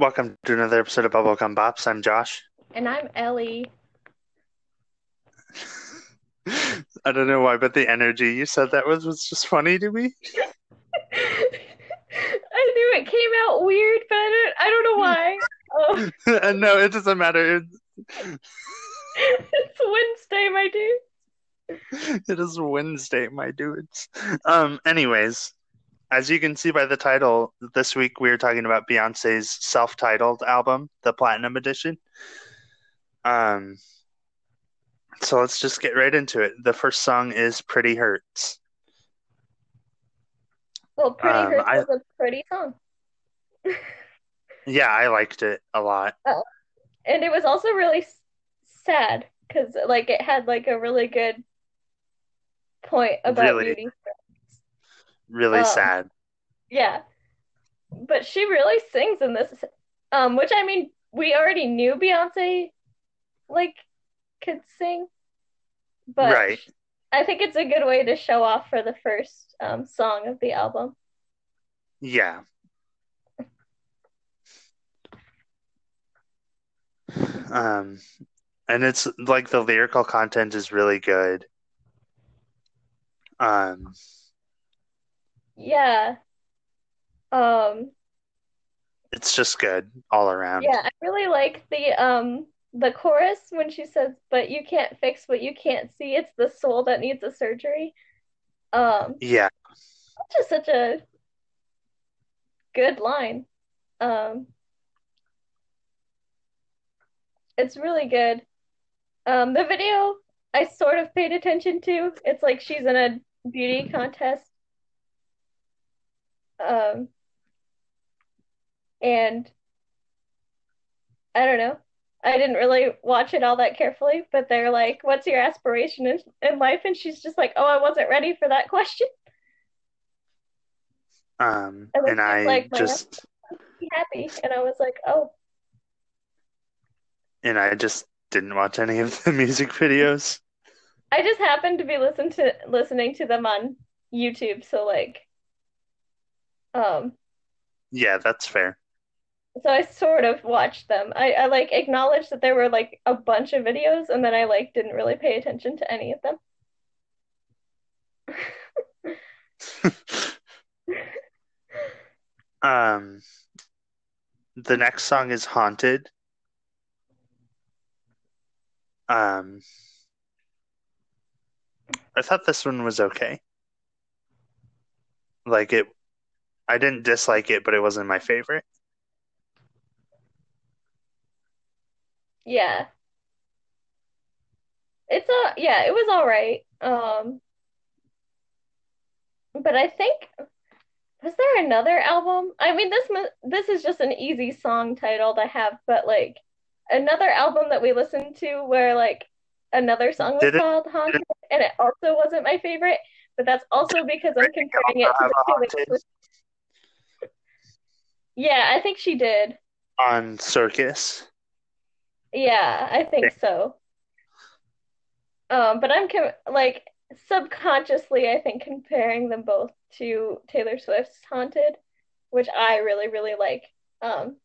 Welcome to another episode of Bubblegum Bops. I'm Josh. And I'm Ellie. I don't know why, but the energy you said that was was just funny to me. I knew it came out weird, but I don't, I don't know why. Oh, no, it doesn't matter. It, it's Wednesday, my dude. it is Wednesday, my dudes. Um, anyways, as you can see by the title, this week we are talking about Beyonce's self-titled album, the Platinum Edition. Um, so let's just get right into it. The first song is "Pretty Hurts." Well, Pretty Um, Hurts I- was a pretty song. Yeah, I liked it a lot. And it was also really sad because like it had like a really good point about Really? beauty. Really Um, sad. Yeah. But she really sings in this. Um, which I mean, we already knew Beyonce like could sing, but Right. I think it's a good way to show off for the first um song of the album. Yeah. Um, and it's like the lyrical content is really good. Um, Yeah. Um, it's just good all around. yeah, I really like the um the chorus when she says, "But you can't fix what you can't see. It's the soul that needs a surgery." Um, Yeah. just such a good line. Um, it's really good. Um, the video I sort of paid attention to. It's like she's in a beauty contest. Um, and I don't know. I didn't really watch it all that carefully, but they're like, "What's your aspiration in, in life?" And she's just like, "Oh, I wasn't ready for that question." Um, And and I like, "My just happy, and I was like, "Oh, and I just didn't watch any of the music videos. I just happened to be listen to listening to them on YouTube, so like, um, Yeah, that's fair. so I sort of watched them. I, I like acknowledged that there were like a bunch of videos, and then I like didn't really pay attention to any of them. Um, the next song is Haunted. Um, I thought this one was okay. Like it, I didn't dislike it, but it wasn't my favorite. Yeah. It's a yeah, it was all right. Um, but I think was there another album? I mean, this this is just an easy song title to have, but like another album that we listened to where like another song was it- called Haunted, and it also wasn't my favorite. But that's also because I'm comparing it to the a Taylor Haunted? Swift. Yeah, I think she did. On Circus. Yeah, I think so. Um, but I'm com like subconsciously, I think comparing them both to Taylor Swift's Haunted, which I really, really like. Um,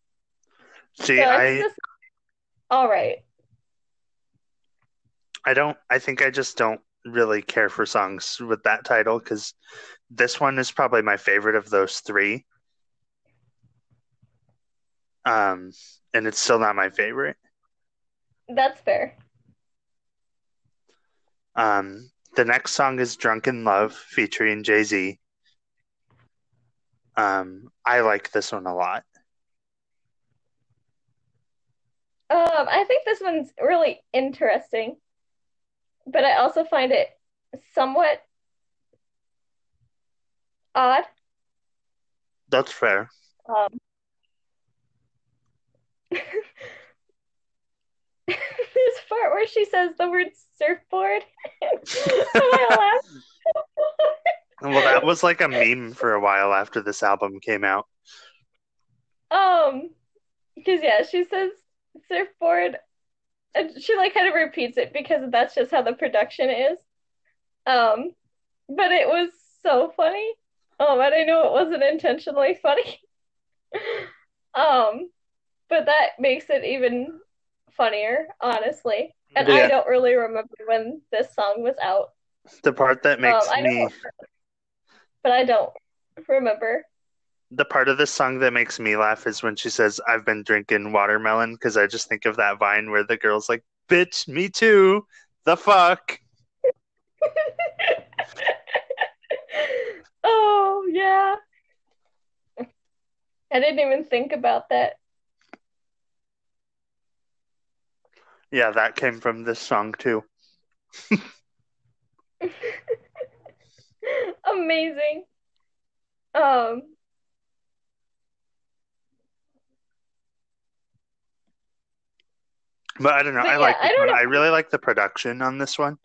See, so I, just all right. I don't, I think I just don't really care for songs with that title because this one is probably my favorite of those three. Um, and it's still not my favorite. That's fair. Um, the next song is Drunk in Love featuring Jay-Z. Um, I like this one a lot. Um, I think this one's really interesting, but I also find it somewhat odd. That's fair. Um, this part where she says the word surfboard. Well, that was like a meme for a while after this album came out. Um, because yeah, she says surfboard, and she like kind of repeats it because that's just how the production is. Um, but it was so funny. Um, and I know it wasn't intentionally funny. Um, but that makes it even funnier, honestly. And Yeah. I don't really remember when this song was out. The part that makes um, me but I don't remember. the part of this song that makes me laugh is when she says, "I've been drinking watermelon," because I just think of that vine where the girl's like, "Bitch, me too." The fuck. oh yeah. I didn't even think about that. Yeah, that came from this song too. Amazing. Um But I don't know. I yeah, like I don't know. I really like the production on this one.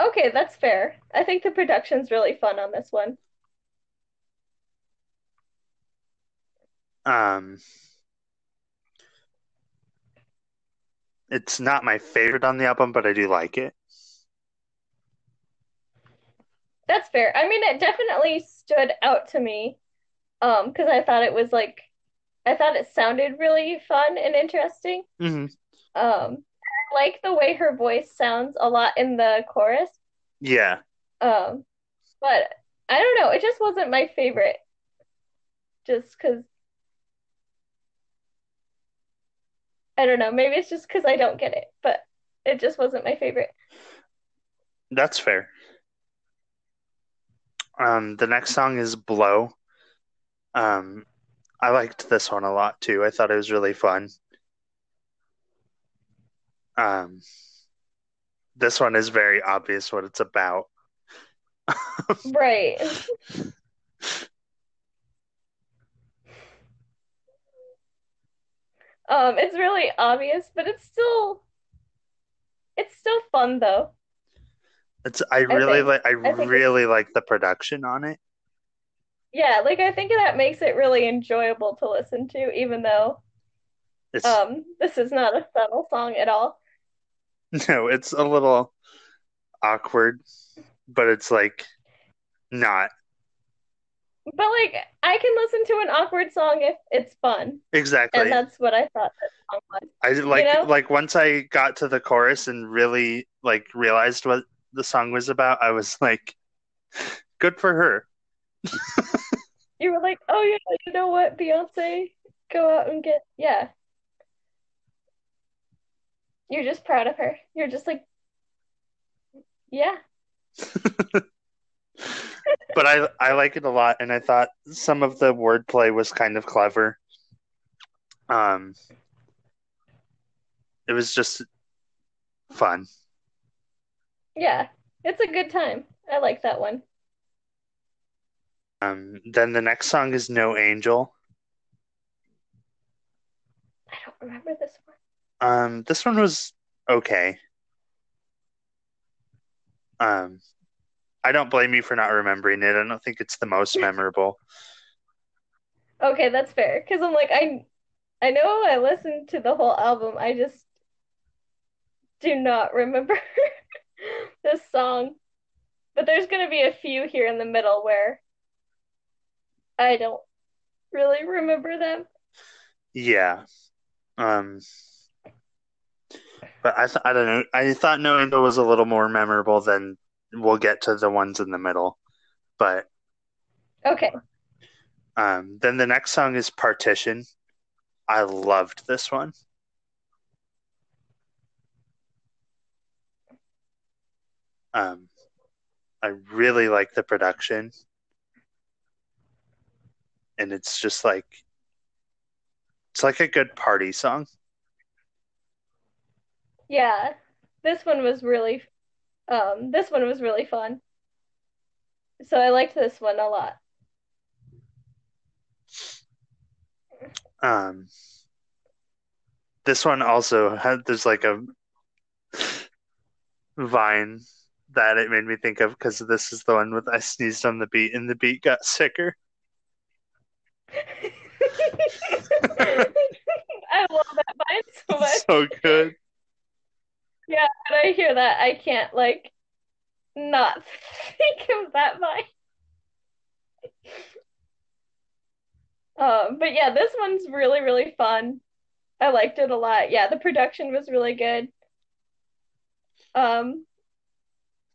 okay, that's fair. I think the production's really fun on this one. Um, it's not my favorite on the album, but I do like it. That's fair. I mean, it definitely stood out to me. Um, because I thought it was like I thought it sounded really fun and interesting. hmm Um, I like the way her voice sounds a lot in the chorus. Yeah. Um, but I don't know, it just wasn't my favorite. Just because I don't know, maybe it's just because I don't get it, but it just wasn't my favorite. That's fair. Um, the next song is Blow. Um, I liked this one a lot too. I thought it was really fun. Um, this one is very obvious what it's about. Right. Um, it's really obvious, but it's still it's still fun though. It's I really like I it's- really like the production on it. Yeah, like I think that makes it really enjoyable to listen to, even though It's um this is not a subtle song at all. no, it's a little awkward, but it's like not But like I can listen to an awkward song if it's fun, exactly. and that's what I thought this song was. I like know? like once I got to the chorus and really like realized what the song was about, I was like, good for her. You were like, "Oh yeah, you know what, Beyonce, go out and get yeah." You're just proud of her. You're just like, yeah. But I I like it a lot, and I thought some of the wordplay was kind of clever. Um, it was just fun. Yeah, it's a good time. I like that one. Um, then the next song is No Angel. I don't remember this one. Um, this one was okay. Um, I don't blame you for not remembering it. I don't think it's the most memorable. Okay, that's fair. Because I'm like, I, I know I listened to the whole album. I just do not remember this song. But there's gonna be a few here in the middle where I don't really remember them. Yeah. Um, but I th- I don't know. I thought No Angel was a little more memorable than we'll get to the ones in the middle. But Okay. um, then the next song is Partition. I loved this one. Um, I really like the production. And it's just like it's like a good party song. Yeah. This one was really um this one was really fun. So I liked this one a lot. Um, this one also had there's like a vine that it made me think of because this is the one with I sneezed on the beat and the beat got sicker. I love that vine so much. So good. Yeah, when I hear that, I can't like not think of that vine. Um, but yeah, this one's really, really fun. I liked it a lot. Yeah, the production was really good. Um,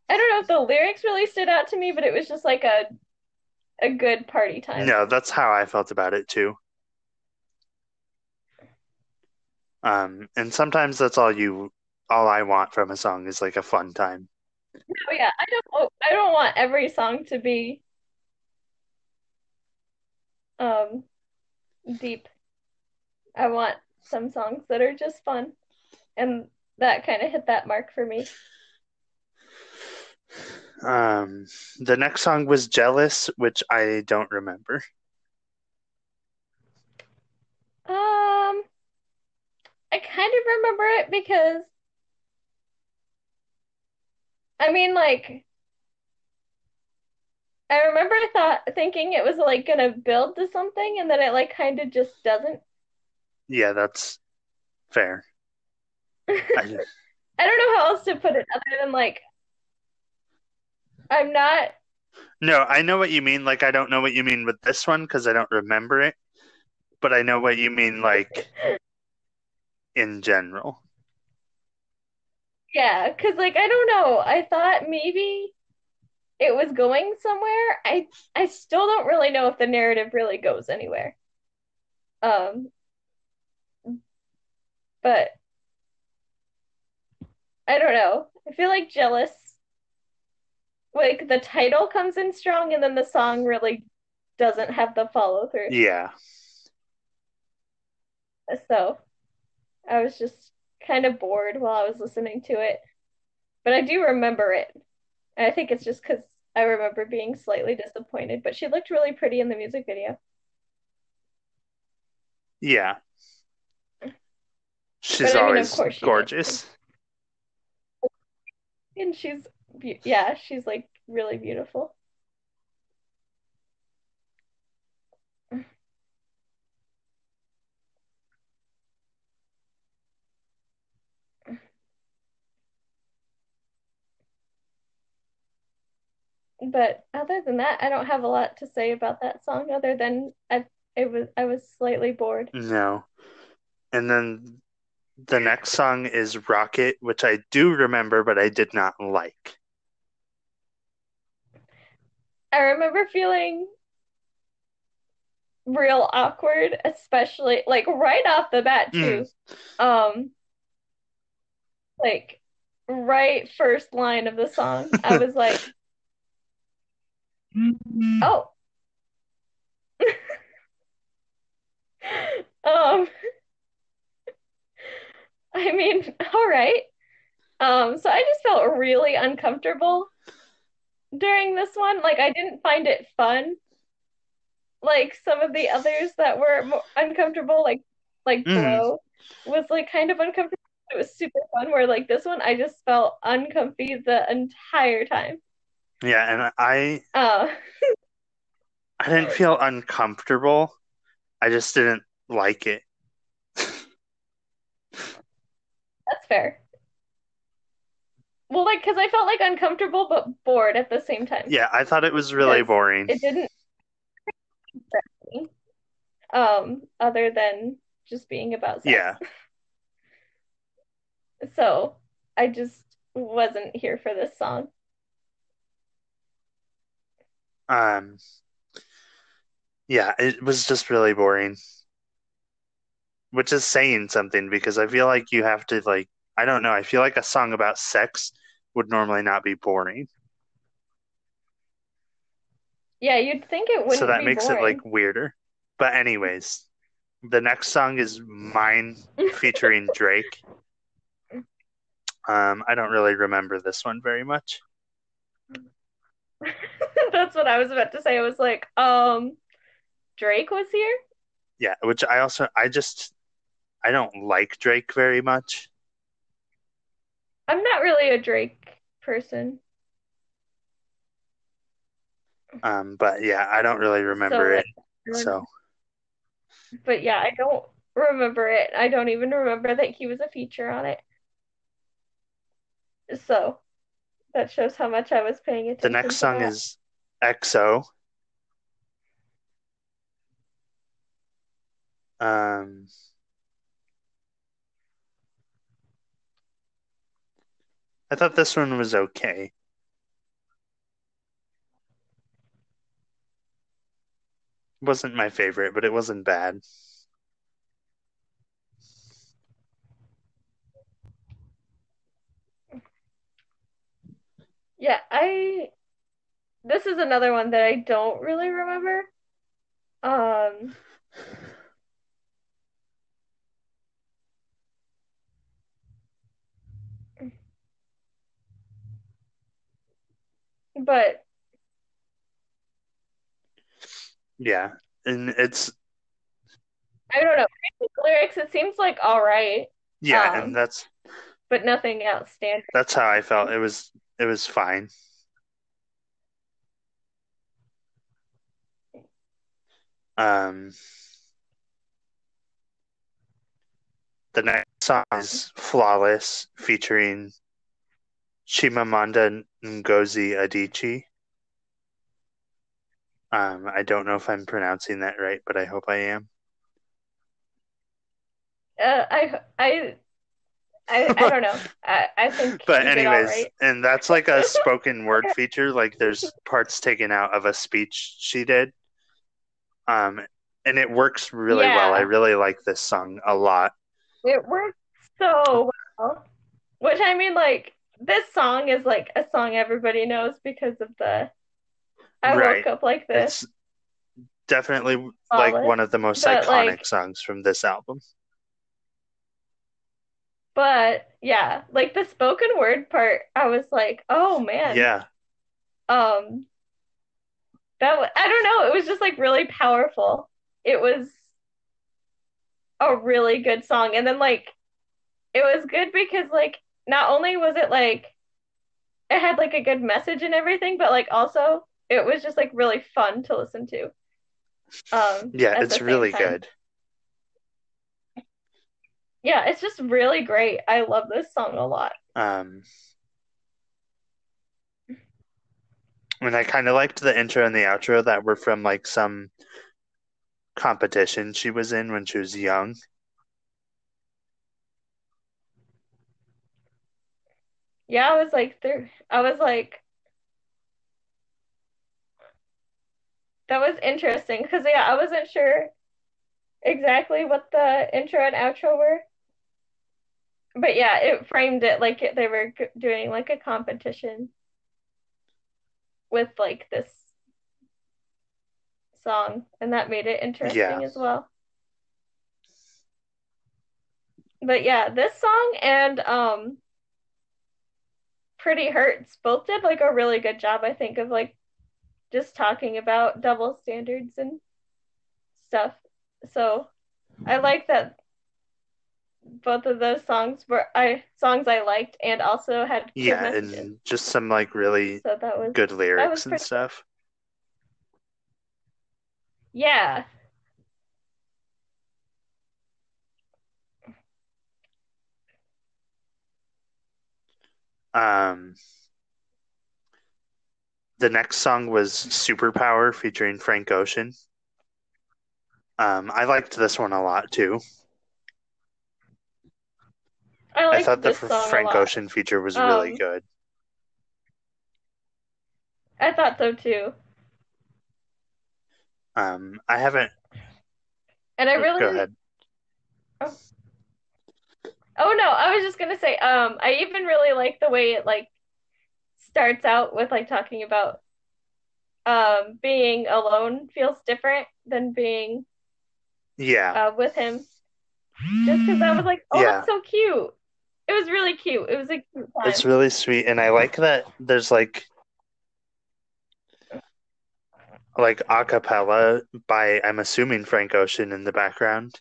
I don't know if the lyrics really stood out to me, but it was just like a a good party time. No, that's how I felt about it too. Um, and sometimes that's all you, all I want from a song is like a fun time. Oh yeah, I don't I don't want every song to be um deep. I want some songs that are just fun. And that kind of hit that mark for me. Um, the next song was Jealous, which I don't remember. Um, I kind of remember it because I mean, like, I remember thought thinking it was like gonna build to something, and then it like kind of just doesn't. Yeah, that's fair. I, just... I don't know how else to put it other than like I'm not. No, I know what you mean. Like, I don't know what you mean with this one because I don't remember it, but I know what you mean, like, in general. Yeah, because, like, I don't know. I thought maybe it was going somewhere. I I still don't really know if the narrative really goes anywhere. Um, but I don't know. I feel like jealous like the title comes in strong and then the song really doesn't have the follow through. Yeah. So I was just kind of bored while I was listening to it. But I do remember it. And I think it's just because I remember being slightly disappointed. But she looked really pretty in the music video. Yeah. She's but, always I mean, gorgeous. And she's yeah, she's like really beautiful. But other than that, I don't have a lot to say about that song other than I it was I was slightly bored. No. And then the next song is Rocket, which I do remember, but I did not like. I remember feeling real awkward, especially like right off the bat too. Mm. Um like right first line of the song, I was like Oh. um I mean, all right. Um so I just felt really uncomfortable during this one. Like I didn't find it fun. Like some of the others that were more uncomfortable, like like mm. Blow was like kind of uncomfortable. It was super fun. Where like this one, I just felt uncomfy the entire time. Yeah, and I uh. I didn't feel uncomfortable. I just didn't like it. That's fair. Well, like, because I felt like uncomfortable but bored at the same time. Yeah, I thought it was really boring. It didn't. Um, other than just being about sex. Yeah. so I just wasn't here for this song. Um. Yeah, it was just really boring. Which is saying something because I feel like you have to like I don't know. I feel like a song about sex would normally not be boring. Yeah, you'd think it would. So that makes boring. it like weirder. But anyways, the next song is mine featuring Drake. Um, I don't really remember this one very much. That's what I was about to say. I was like, um, Drake was here. Yeah, which I also I just I don't like Drake very much. I'm not really a Drake person. Um, but yeah, I don't really remember so, it. So. But yeah, I don't remember it. I don't even remember that he was a feature on it. So that shows how much I was paying attention. The next song that. is XO. Um, I thought this one was okay. Wasn't my favorite, but it wasn't bad. Yeah, I this is another one that I don't really remember. Um but Yeah, and it's I don't know. Lyrics it seems like all right, yeah, Um, and that's but nothing outstanding. that's how I felt. It was it was fine. Um, the next song is "Flawless" featuring Chimamanda Ngozi Adichie. Um, I don't know if I'm pronouncing that right, but I hope I am. Uh, I I I I don't know. I I think But you did all anyways, right. and that's like a spoken word feature. Like there's parts taken out of a speech she did. Um, and it works really well. I really like this song a lot. It works so well. Which I mean, like this song is like a song everybody knows because of the I Right. woke up like this. It's definitely like one of the most But, iconic like- songs from this album. But yeah, like the spoken word part, I was like, oh man. Yeah, Um that was, I don't know, it was just like really powerful. It was a really good song. And then like it was good because like not only was it like it had like a good message and everything, but like also it was just like really fun to listen to. Um yeah, it's really time. good. Yeah, it's just really great. I love this song a lot. Um, and I kind of liked the intro and the outro that were from like some competition she was in when she was young. Yeah, I was like there I was like that was interesting because yeah, I wasn't sure exactly what the intro and outro were. But yeah, it framed it like it, they were doing like a competition with like this song, and that made it interesting Yeah. as well. But yeah, this song and um Pretty Hurts both did like a really good job, I think, of like just talking about double standards and stuff. So I like that both of those songs were I songs I liked and also had Yeah, messages. and just some like really So that was good lyrics and pretty- stuff. yeah. Um, the next song was Superpower featuring Frank Ocean. Um, I liked this one a lot too. I I thought the this F- song Frank. Ocean feature was really Um, good. I thought so too. Um, I haven't. And I really Go ahead. Oh no, I was just gonna say, um, I even really like the way it like starts out with like talking about um being alone feels different than being Yeah, uh with him. Just because I was like, oh, Yeah. that's so cute. It was really cute. It was a cute time. it's really sweet, and I like that there's like like a cappella by I'm assuming Frank Ocean in the background.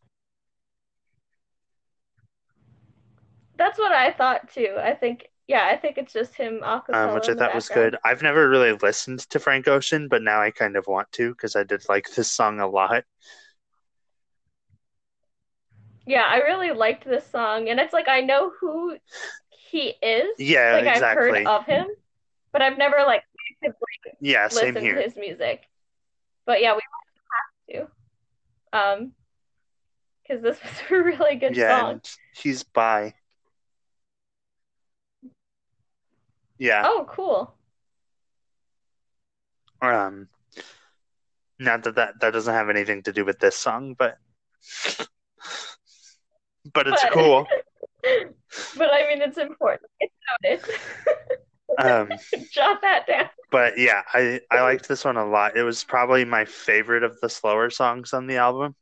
That's what I thought too. I think, yeah, I think it's just him a cappella um, which I thought was good. I've never really listened to Frank Ocean, but now I kind of want to because I did like this song a lot. Yeah, I really liked this song, and it's like I know who he is. Yeah, Like I've heard of him, but I've never like actively Yeah, listened to his music. But yeah, we have to. Um, because this was a really good yeah, song. he's by. Yeah. Oh, cool. Um, not that, that that doesn't have anything to do with this song, but but it's But- cool. But I mean, it's important. It's noted. Um, Jot that down. but yeah, I I liked this one a lot. It was probably my favorite of the slower songs on the album.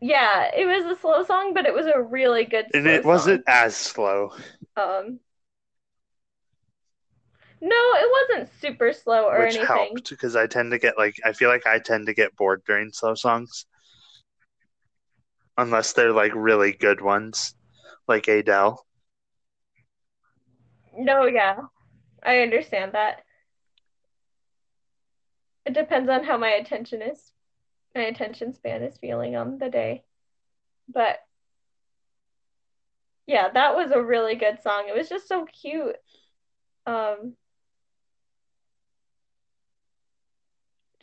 Yeah, it was a slow song, but it was a really good And it wasn't as slow. Um, no, it wasn't super slow or which anything. helped because I tend to get like I feel like I tend to get bored during slow songs, unless they're like really good ones, like Adele. No, yeah, I understand that. It depends on how my attention is, my attention span is feeling on the day. But yeah, that was a really good song. It was just so cute. Um,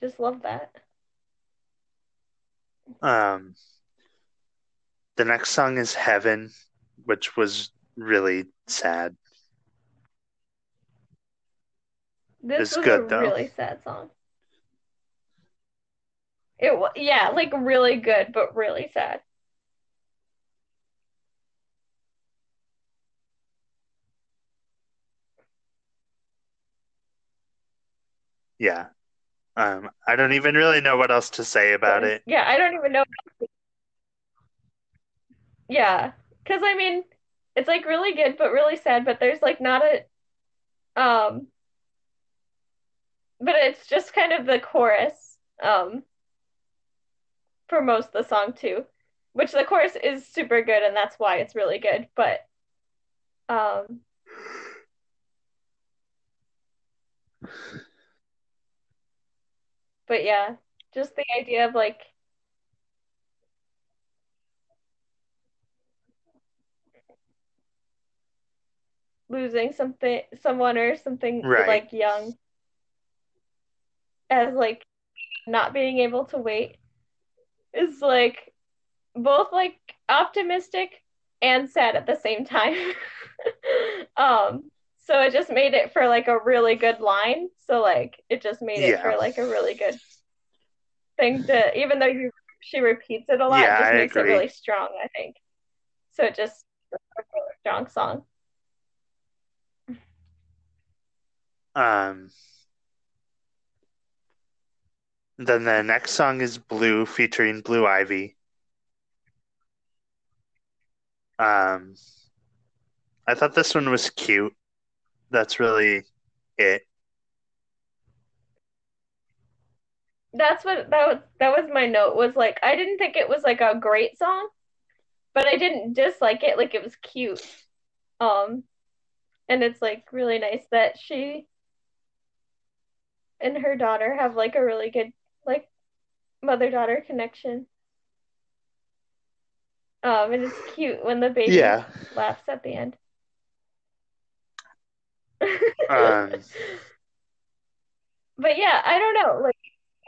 just love that. Um, the next song is Heaven, which was really sad. This It's was good, a though. really sad song. It wa yeah, like really good, but really sad. Yeah. Um, I don't even really know what else to say about it. Yeah, I don't even know. Yeah, because I mean, it's like really good, but really sad. But there's like not a, um, but it's just kind of the chorus, um, for most the song too, which the chorus is super good, and that's why it's really good. But, um, but yeah, just the idea of like. Losing something someone or something Right. like young as like not being able to wait is like both like optimistic and sad at the same time. um so it just made it for like a really good line. So like it just made it Yeah. for like a really good thing to even though you she repeats it a lot, Yeah, it just I makes agree. it really strong, I think. So it just a really strong song. Um, then the next song is Blue featuring Blue Ivy. Um, I thought this one was cute. That's really it. That's what that was that was my note was like I didn't think it was like a great song, but I didn't dislike it like it was cute. Um and it's like really nice that she and her daughter have like a really good like mother-daughter connection. Um and it's cute when the baby Yeah. laughs at the end. Um, But yeah, I don't know. Like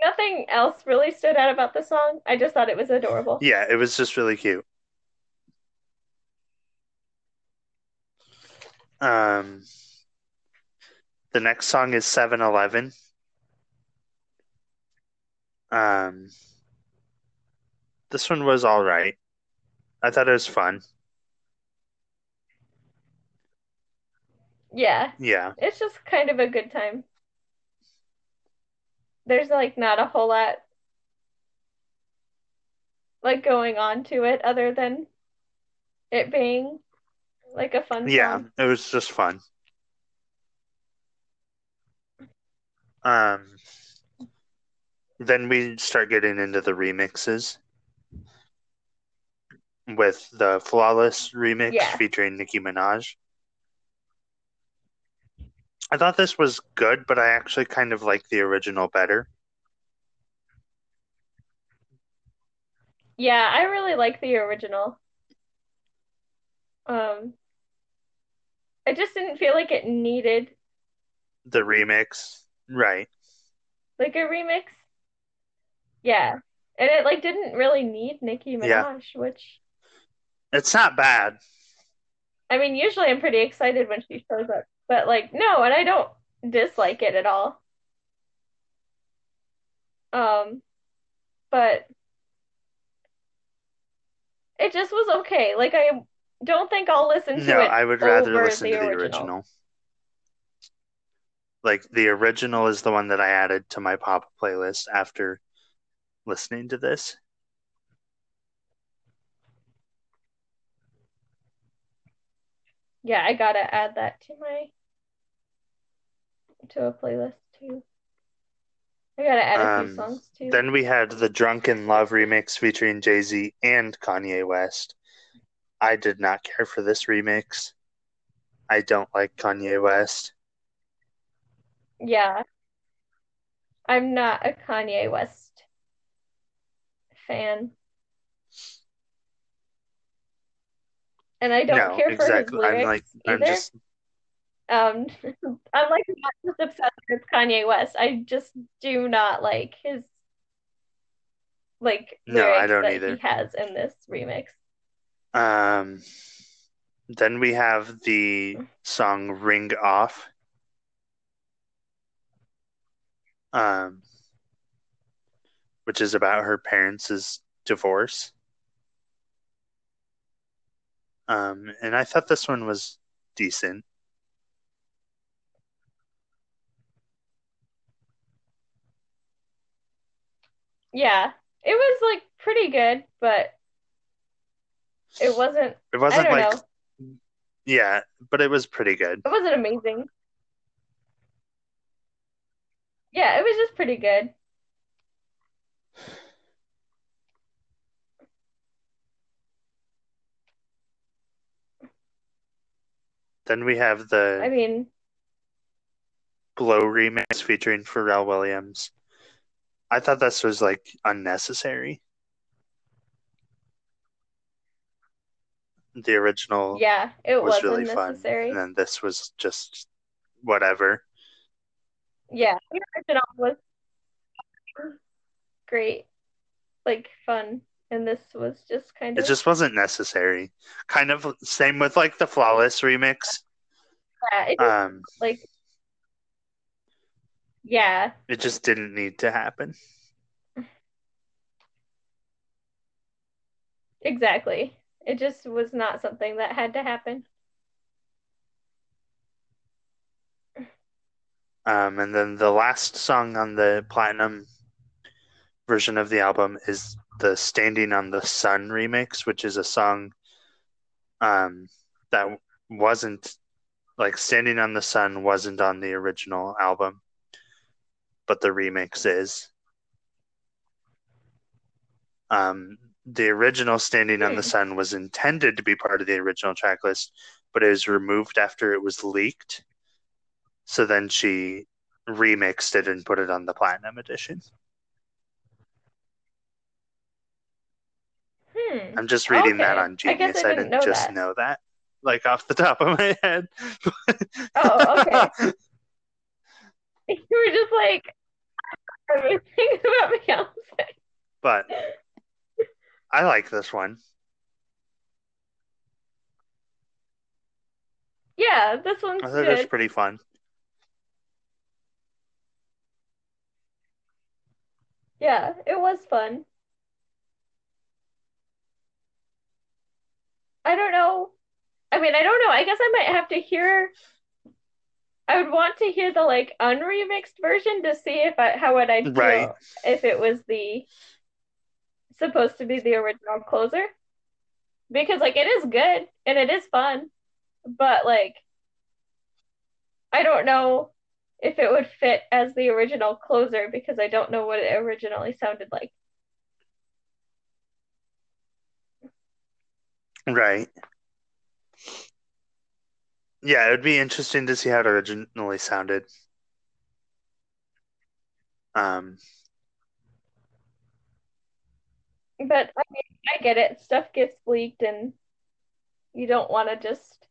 nothing else really stood out about the song. I just thought it was adorable. yeah, it was just really cute. Um, the next song is 7-Eleven. Um, this one was all right. I thought it was fun. Yeah, Yeah. it's just kind of a good time. There's like not a whole lot like going on to it other than it being like a fun Yeah, song. it was just fun. Um, then we start getting into the remixes with the Flawless remix Yeah. featuring Nicki Minaj. I thought this was good, but I actually kind of like the original better. Yeah, I really like the original. Um, I just didn't feel like it needed The remix, right? like a remix. Yeah, And it like didn't really need Nicki Minaj, Yeah. which It's not bad. I mean, usually I'm pretty excited when she shows up, but like no, and I don't dislike it at all. Um, but it just was okay. Like I don't think I'll listen to it. No, it I would rather listen the to the original. original. Like the original is the one that I added to my pop playlist after listening to this. Yeah, I gotta add that to my to a playlist too. I gotta add a few Um, songs too. Then we had the Drunk in Love remix featuring Jay Z and Kanye West. I did not care for this remix. I don't like Kanye West. Yeah. I'm not a Kanye West fan. And I don't no, care for his exactly. I'm lyrics like, I'm either. just, Um, I'm like not just obsessed with Kanye West. I just do not like his like No, I don't that either. he has in this remix. um, then we have the song Ring Off. Um, which is about her parents' divorce. Um, and I thought this one was decent. Yeah, it was like pretty good, but it wasn't. It wasn't like, know. yeah, but it was pretty good. It wasn't amazing. Yeah, it was just pretty good. Then we have the I mean, Blow remix featuring Pharrell Williams. I thought this was like unnecessary. The original yeah, it was was really fun, and then this was just whatever. Yeah, the original was great, like fun, and this was just kind of It just wasn't necessary. Kind of same with like the Flawless remix. yeah, it just, Um, like yeah, it just didn't need to happen. exactly. It just was not something that had to happen. Um, and then the last song on the platinum version of the album is the Standing on the Sun remix, which is a song um, that wasn't like Standing on the Sun wasn't on the original album, but the remix is. Um, the original Standing on the Hmm. Sun was intended to be part of the original track list, but it was removed after it was leaked. So then she remixed it and put it on the platinum edition. Hmm. I'm just reading that Okay. on I guess Genius. I I didn't didn't know just that. know that, like off the top of my head. Oh, okay. You were just like everything about Beyonce. but I like this one. Yeah, this one's I thought it was pretty fun. Yeah, it was fun. I don't know. I mean, I don't know. I guess I might have to hear. I would want to hear the like unremixed version to see if I how would I feel Right. if it was the supposed to be the original closer. Because like it is good and it is fun, but like I don't know if it would fit as the original closer because I don't know what it originally sounded like. Right. Yeah, it would be interesting to see how it originally sounded. Um, But I mean, I get it. Stuff gets leaked and you don't want to just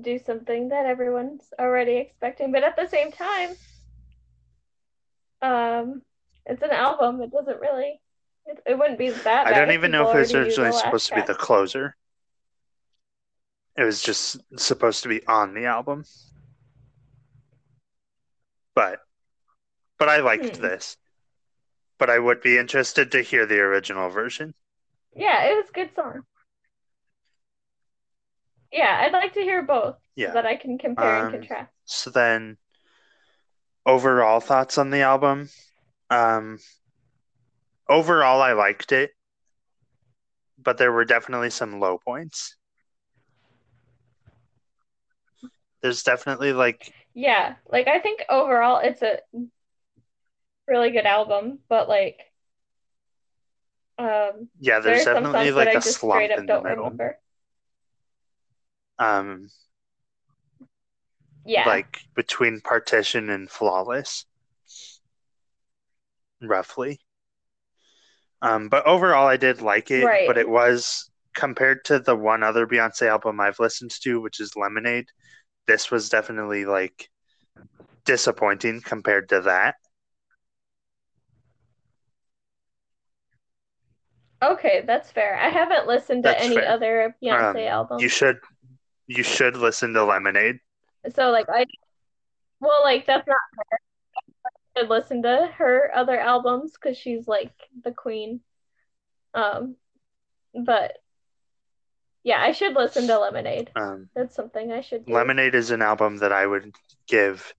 do something that everyone's already expecting. But at the same time, um, It's an album. It doesn't really. It, it wouldn't be that. I don't even know if it was already knew the originally supposed to be the closer. It was just supposed to be on the album. But but I liked Hmm. this. But I would be interested to hear the original version. Yeah, it was a good song. Yeah, I'd like to hear both Yeah. so that I can compare Um, and contrast. So then overall thoughts on the album. Um overall I liked it. But there were definitely some low points. There's definitely like Yeah, like I think overall it's a really good album, but like um yeah, there there's definitely like I a just slump straight up in the middle. remember. Um Yeah. like between partition and flawless roughly um but overall i did like it Right. but it was compared to the one other beyonce album i've listened to which is lemonade this was definitely like disappointing compared to that Okay, that's fair. I haven't listened to any fair. other Beyonce Um, albums. you should you should listen to lemonade So like I well like that's not fair. I should listen to her other albums because she's like the queen. Um but yeah, I should listen to Lemonade. um That's something I should do. lemonade is an album that i would give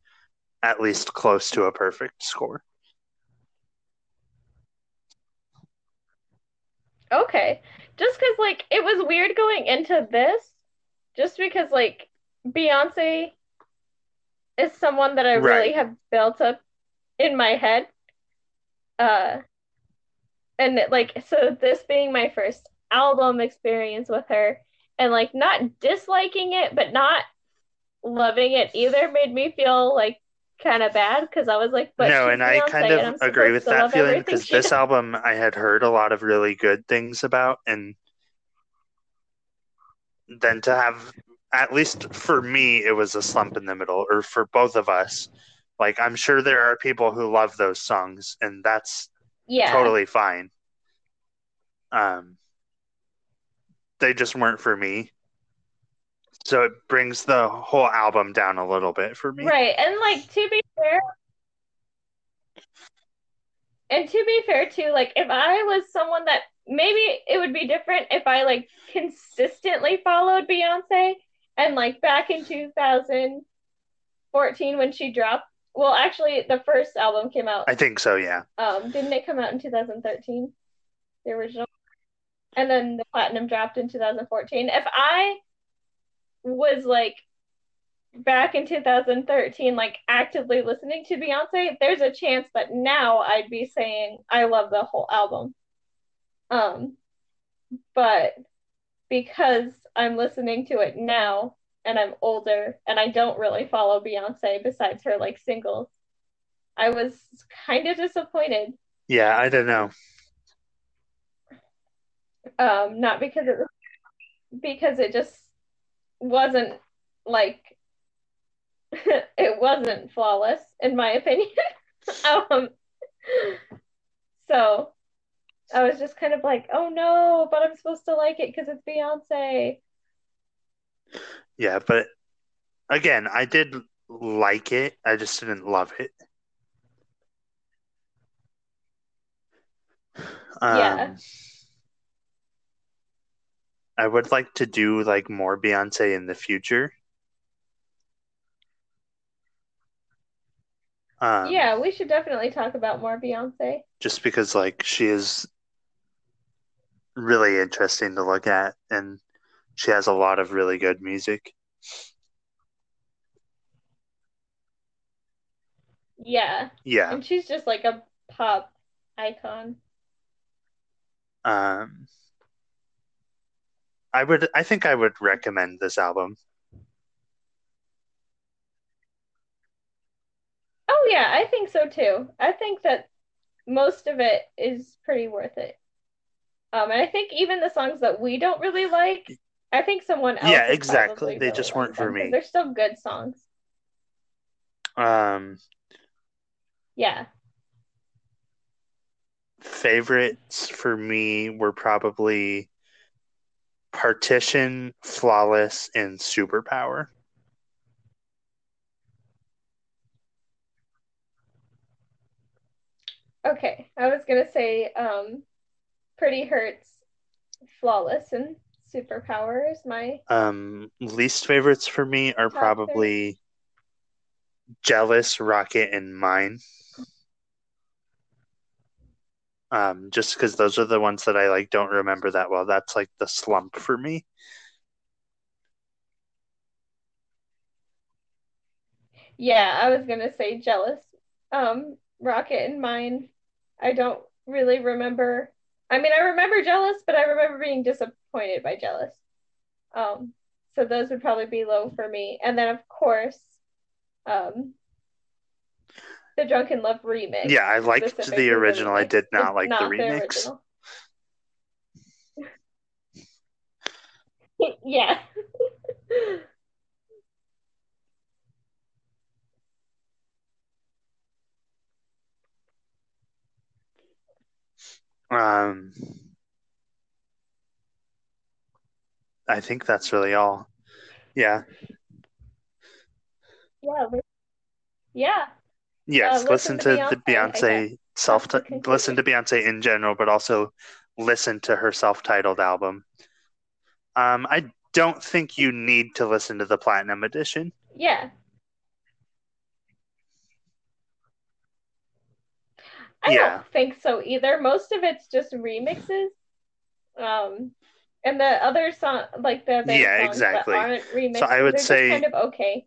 at least close to a perfect score Okay. Just because, like, it was weird going into this, just because, like, Beyonce is someone that I really have built up in my head. Uh, and, like, so this being my first album experience with her, and, like, not disliking it, but not loving it either made me feel, like, kind of bad because I was like, but no, and I kind of agree with that feeling because this does. album I had heard a lot of really good things about, and then to have, at least for me, it was a slump in the middle, or for both of us. Like, I'm sure there are people who love those songs, and that's Yeah. totally fine. Um, they just weren't for me. So it brings the whole album down a little bit for me. Right. And like to be fair, and to be fair too, like if I was someone that maybe it would be different if I like consistently followed Beyonce and like back in 2014 when she dropped. Well, actually the first album came out I think so, yeah. um didn't it come out in 2013? The original. And then the platinum dropped in 2014. If I was like back in 2013 like actively listening to Beyonce, there's a chance that now I'd be saying I love the whole album. Um but because I'm listening to it now and I'm older and I don't really follow Beyonce besides her like singles, I was kind of disappointed. Yeah, I don't know. Um, not because it was because it just wasn't like it wasn't flawless in my opinion. um, so I was just kind of like, oh no, but I'm supposed to like it because it's Beyonce. Yeah, but again, I did like it. I just didn't love it. Um, Yeah. I would like to do like more Beyonce in the future. Um, yeah, we should definitely talk about more Beyonce. just because like she is really interesting to look at and she has a lot of really good music. Yeah, Yeah. and she's just like a pop icon. Um I would I think I would recommend this album. Oh yeah, I think so too. I think that most of it is pretty worth it. Um, and I think even the songs that we don't really like, I think someone else Yeah, exactly. They just weren't for me. They're still good songs. Um Yeah. favorites for me were probably Partition, Flawless, and Superpower. Okay, I was gonna say um, Pretty Hurts, Flawless, and Superpower is my Um, least favorites for me are probably Jealous, Rocket, and Mine. Um, just because those are the ones that I like don't remember that well. That's like the slump for me. yeah. I was gonna say Jealous, um, Rocket, and mine. I don't really remember. I mean, I remember Jealous, but I remember being disappointed by Jealous. Um, so those would probably be low for me. And then of course, um, the Drunk in Love remix. Yeah, I liked the original. I did not It's like the remix. original. yeah. Um, I think that's really all. Yeah. Yeah. Yeah. Yes, Uh, listen, listen to to the Beyonce, Beyonce self listen to Beyonce in general, but also listen to her self-titled album. Um, I don't think you need to listen to the Platinum Edition. Yeah. I Yeah. don't think so either. Most of it's just remixes. Um, and the other song, like the other Yeah, songs exactly. aren't remixes, So I would say- kind of okay.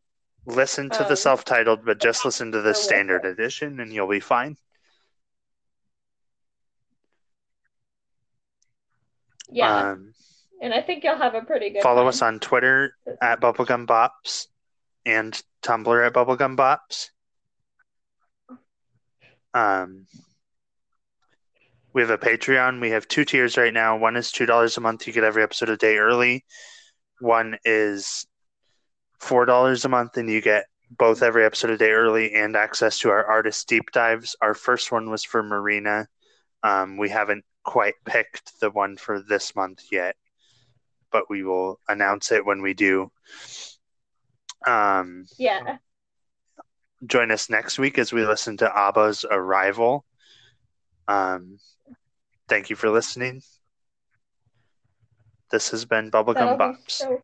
Listen to the Um, self-titled, but just listen to the standard it. edition, and you'll be fine. Yeah, Um, and I think you'll have a pretty good follow time. us on Twitter at Bubblegum Bops and Tumblr at Bubblegum Bops. Um, we have a Patreon. We have two tiers right now. One is two dollars a month. You get every episode a day early. One is four dollars a month, and you get both every episode a day early and access to our artist deep dives. Our first one was for Marina. Um, we haven't quite picked the one for this month yet, but we will announce it when we do. Um, Yeah, join us next week as we listen to ABBA's Arrival. Um, thank you for listening. This has been Bubblegum Bops. so.